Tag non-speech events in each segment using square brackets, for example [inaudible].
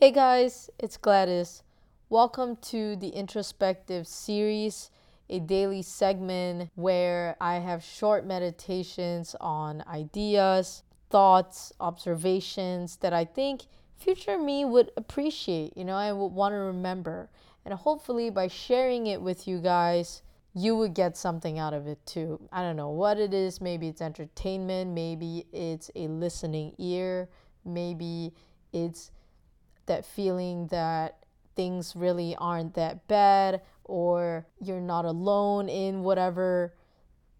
Hey guys, it's Gladys. Welcome to the introspective series, a daily segment where I have short meditations on ideas, thoughts, observations that I think future me would appreciate, you know, I would want to remember. And hopefully, by sharing it with you guys, you would get something out of it too. I don't know what it is. Maybe it's entertainment, maybe it's a listening ear, maybe it's that feeling that things really aren't that bad or you're not alone in whatever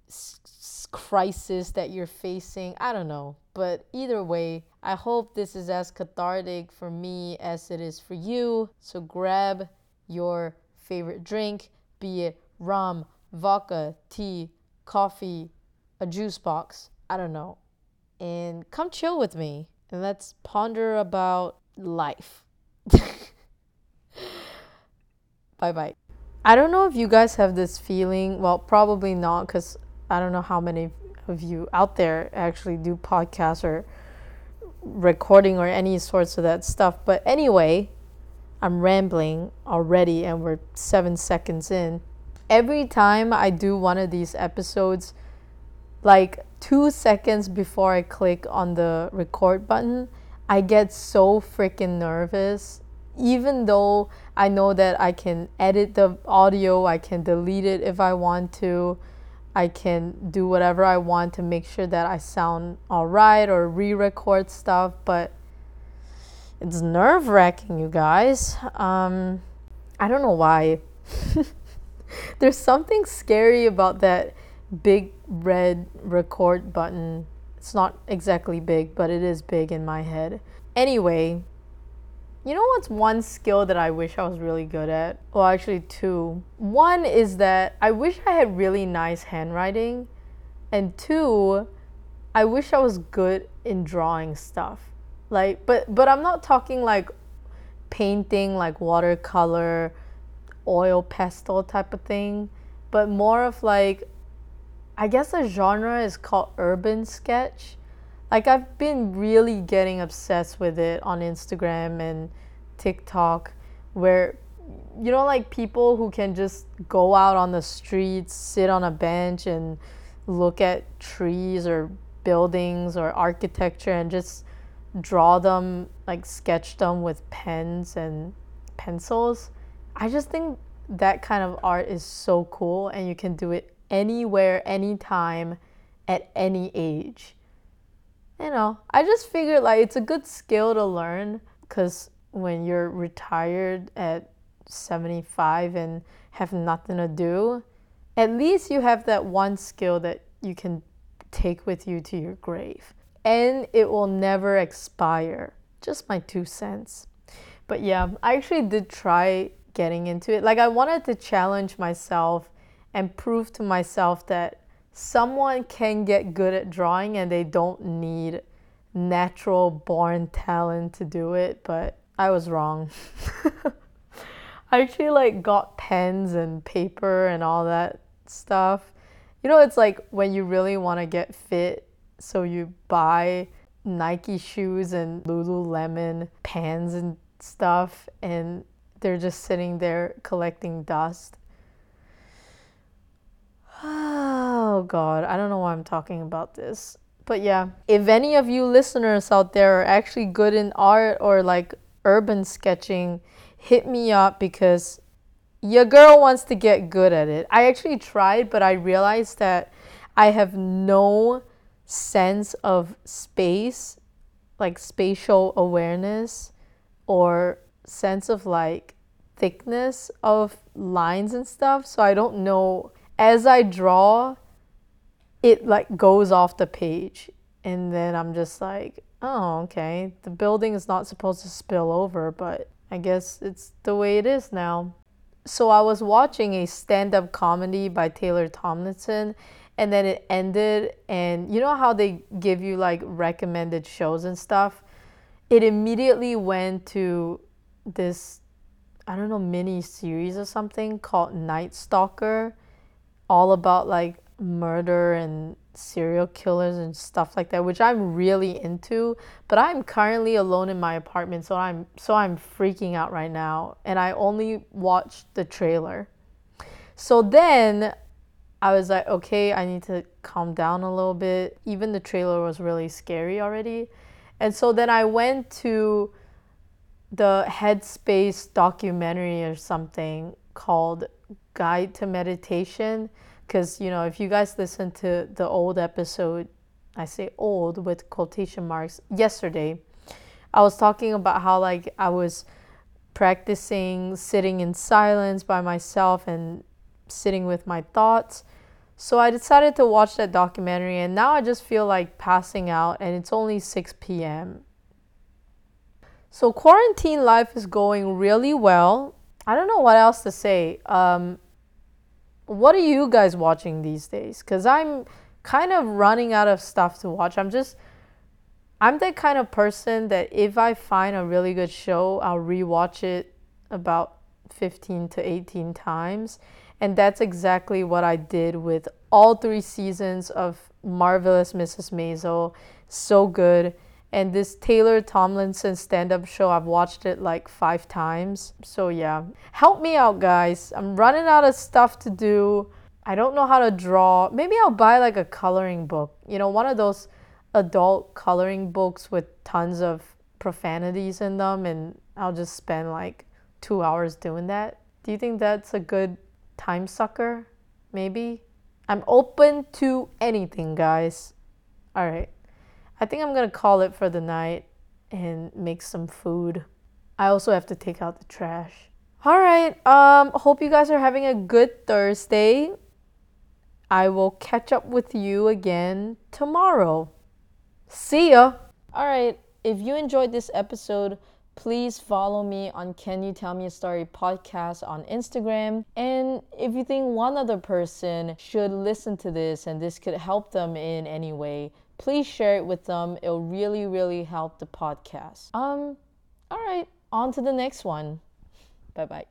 s- crisis that you're facing. I don't know. But either way, I hope this is as cathartic for me as it is for you. So grab your favorite drink, be it rum, vodka, tea, coffee, a juice box, I don't know, and come chill with me and let's ponder about life. [laughs] bye bye. I don't know if you guys have this feeling. Well, probably not because I don't know how many of you out there actually do podcasts or recording or any sorts of that stuff. But anyway, I'm rambling already and we're seven seconds in. Every time I do one of these episodes, like two seconds before I click on the record button, I get so freaking nervous. Even though I know that I can edit the audio, I can delete it if I want to, I can do whatever I want to make sure that I sound alright or re record stuff, but it's nerve wracking, you guys. Um, I don't know why. [laughs] There's something scary about that big red record button it's not exactly big, but it is big in my head. Anyway, you know what's one skill that I wish I was really good at? Well, actually, two. One is that I wish I had really nice handwriting, and two, I wish I was good in drawing stuff. Like, but but I'm not talking like painting, like watercolor, oil pastel type of thing, but more of like I guess the genre is called urban sketch. Like I've been really getting obsessed with it on Instagram and TikTok where you know like people who can just go out on the streets, sit on a bench and look at trees or buildings or architecture and just draw them like sketch them with pens and pencils. I just think that kind of art is so cool and you can do it anywhere, anytime, at any age. You know, I just figured like it's a good skill to learn because when you're retired at 75 and have nothing to do, at least you have that one skill that you can take with you to your grave. And it will never expire. Just my two cents. But yeah, I actually did try getting into it. Like, I wanted to challenge myself and prove to myself that someone can get good at drawing and they don't need natural born talent to do it, but I was wrong. [laughs] I actually like got pens and paper and all that stuff. You know, it's like when you really want to get fit, so you buy Nike shoes and Lululemon pants and stuff, and they're just sitting there collecting dust. Oh God, I don't know why I'm talking about this. But yeah, if any of you listeners out there are actually good in art or like urban sketching, hit me up because your girl wants to get good at it. I actually tried, but I realized that I have no sense of space, like spatial awareness or sense of like thickness of lines and stuff. So I don't know as I draw, it like goes off the page. And then I'm just like, oh, okay. The building is not supposed to spill over, but I guess it's the way it is now. So I was watching a stand up comedy by Taylor Tomlinson, and then it ended. And you know how they give you like recommended shows and stuff? It immediately went to this, I don't know, mini series or something called Night Stalker all about like murder and serial killers and stuff like that, which I'm really into. But I'm currently alone in my apartment, so I'm so I'm freaking out right now, and I only watched the trailer. So then I was like, okay, I need to calm down a little bit. Even the trailer was really scary already. And so then I went to the Headspace documentary or something called Guide to Meditation? Because you know if you guys listen to the old episode i say old with quotation marks yesterday i was talking about how like i was practicing sitting in silence by myself and sitting with my thoughts. So i decided to watch that documentary and now i just feel like passing out and it's only 6 p.m so quarantine life is going really well. I don't know what else to say. Um, what are you guys watching these days? Because I'm kind of running out of stuff to watch. I'm just, I'm the kind of person that if I find a really good show, I'll rewatch it about 15 to 18 times. And that's exactly what I did with all three seasons of Marvelous Mrs. Maisel. So good. And this Taylor Tomlinson stand up show, I've watched it like five times. So, yeah. Help me out, guys. I'm running out of stuff to do. I don't know how to draw. Maybe I'll buy like a coloring book. You know, one of those adult coloring books with tons of profanities in them. And I'll just spend like two hours doing that. Do you think that's a good time sucker? Maybe? I'm open to anything, guys. All right. I think I'm gonna call it for the night and make some food. I also have to take out the trash. All right. Um, hope you guys are having a good Thursday. I will catch up with you again tomorrow. See ya. All right. If you enjoyed this episode, please follow me on Can You Tell Me a Story podcast on Instagram. And if you think one other person should listen to this and this could help them in any way, please share it with them. It'll really, really help the podcast. Um, all right, on to the next one. Bye bye.